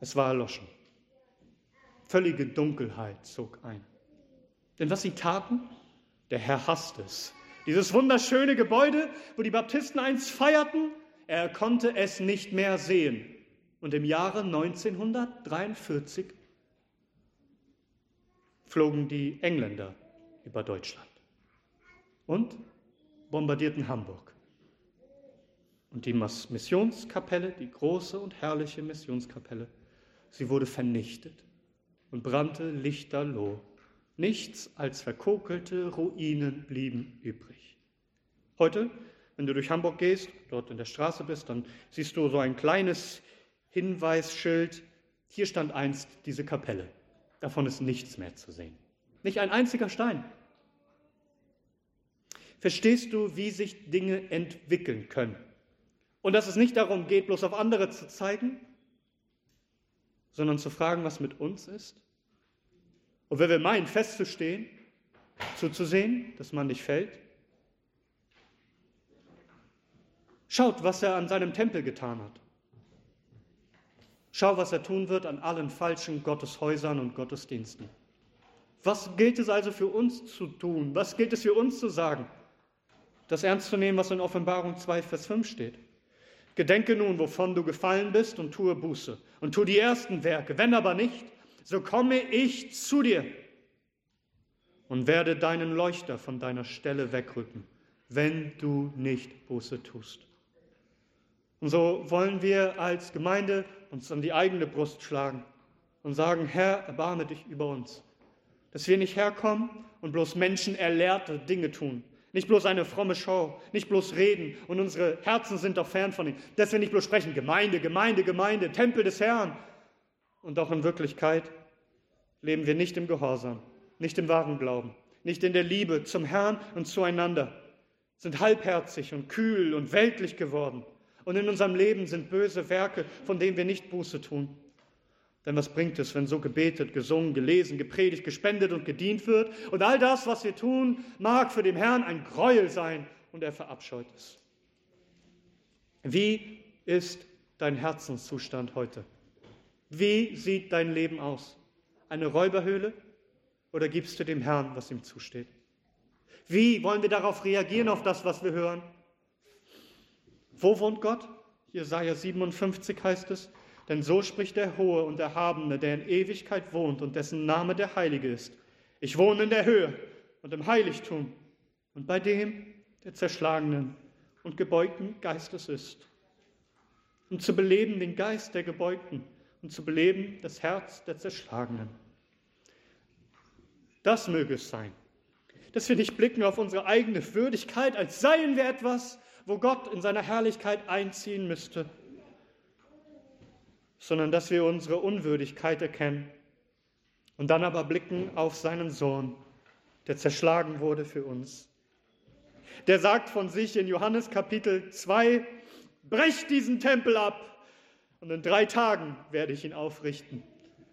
es war erloschen. Völlige Dunkelheit zog ein. Denn was sie taten, der Herr hasste es. Dieses wunderschöne Gebäude, wo die Baptisten einst feierten, er konnte es nicht mehr sehen. Und im Jahre 1943 flogen die Engländer über Deutschland und bombardierten Hamburg. Und die Missionskapelle, die große und herrliche Missionskapelle, Sie wurde vernichtet und brannte lichterloh. Nichts als verkokelte Ruinen blieben übrig. Heute, wenn du durch Hamburg gehst, dort in der Straße bist, dann siehst du so ein kleines Hinweisschild. Hier stand einst diese Kapelle. Davon ist nichts mehr zu sehen. Nicht ein einziger Stein. Verstehst du, wie sich Dinge entwickeln können? Und dass es nicht darum geht, bloß auf andere zu zeigen, sondern zu fragen, was mit uns ist. Und wenn wir meinen, festzustehen, zuzusehen, dass man nicht fällt, schaut, was er an seinem Tempel getan hat. Schau, was er tun wird an allen falschen Gotteshäusern und Gottesdiensten. Was gilt es also für uns zu tun? Was gilt es für uns zu sagen? Das ernst zu nehmen, was in Offenbarung 2, Vers 5 steht. Gedenke nun, wovon du gefallen bist, und tue Buße. Und tue die ersten Werke. Wenn aber nicht, so komme ich zu dir und werde deinen Leuchter von deiner Stelle wegrücken, wenn du nicht Buße tust. Und so wollen wir als Gemeinde uns an die eigene Brust schlagen und sagen, Herr, erbarme dich über uns. Dass wir nicht herkommen und bloß menschenerlehrte Dinge tun. Nicht bloß eine fromme Show, nicht bloß reden und unsere Herzen sind doch fern von ihm. Dass wir nicht bloß sprechen, Gemeinde, Gemeinde, Gemeinde, Tempel des Herrn. Und doch in Wirklichkeit leben wir nicht im Gehorsam, nicht im wahren Glauben, nicht in der Liebe zum Herrn und zueinander, sind halbherzig und kühl und weltlich geworden. Und in unserem Leben sind böse Werke, von denen wir nicht Buße tun. Denn was bringt es, wenn so gebetet, gesungen, gelesen, gepredigt, gespendet und gedient wird? Und all das, was wir tun, mag für den Herrn ein Gräuel sein und er verabscheut es. Wie ist dein Herzenszustand heute? Wie sieht dein Leben aus? Eine Räuberhöhle oder gibst du dem Herrn, was ihm zusteht? Wie wollen wir darauf reagieren, auf das, was wir hören? Wo wohnt Gott? Jesaja 57 heißt es, denn so spricht der Hohe und Erhabene, der in Ewigkeit wohnt und dessen Name der Heilige ist. Ich wohne in der Höhe und im Heiligtum und bei dem, der zerschlagenen und gebeugten Geistes ist. Um zu beleben den Geist der Gebeugten und zu beleben das Herz der Zerschlagenen. Das möge es sein, dass wir nicht blicken auf unsere eigene Würdigkeit, als seien wir etwas, wo Gott in seiner Herrlichkeit einziehen müsste sondern dass wir unsere Unwürdigkeit erkennen und dann aber blicken auf seinen Sohn, der zerschlagen wurde für uns. Der sagt von sich in Johannes Kapitel 2, brecht diesen Tempel ab und in drei Tagen werde ich ihn aufrichten.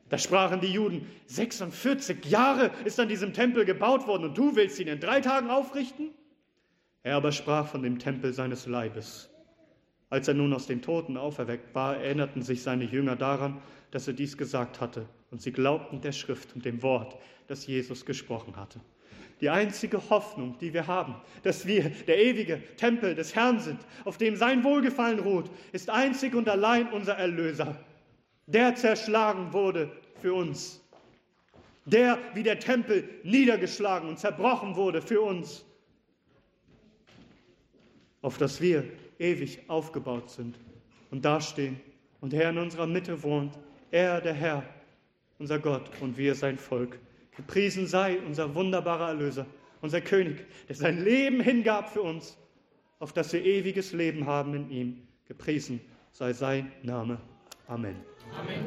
Da sprachen die Juden, 46 Jahre ist an diesem Tempel gebaut worden und du willst ihn in drei Tagen aufrichten? Er aber sprach von dem Tempel seines Leibes. Als er nun aus den Toten auferweckt war, erinnerten sich seine Jünger daran, dass er dies gesagt hatte, und sie glaubten der Schrift und dem Wort, das Jesus gesprochen hatte. Die einzige Hoffnung, die wir haben, dass wir der ewige Tempel des Herrn sind, auf dem sein Wohlgefallen ruht, ist einzig und allein unser Erlöser, der zerschlagen wurde für uns, der wie der Tempel niedergeschlagen und zerbrochen wurde für uns, auf dass wir ewig aufgebaut sind und dastehen und der in unserer Mitte wohnt, er der Herr, unser Gott und wir sein Volk. Gepriesen sei unser wunderbarer Erlöser, unser König, der sein Leben hingab für uns, auf dass wir ewiges Leben haben in ihm. Gepriesen sei sein Name. Amen. Amen.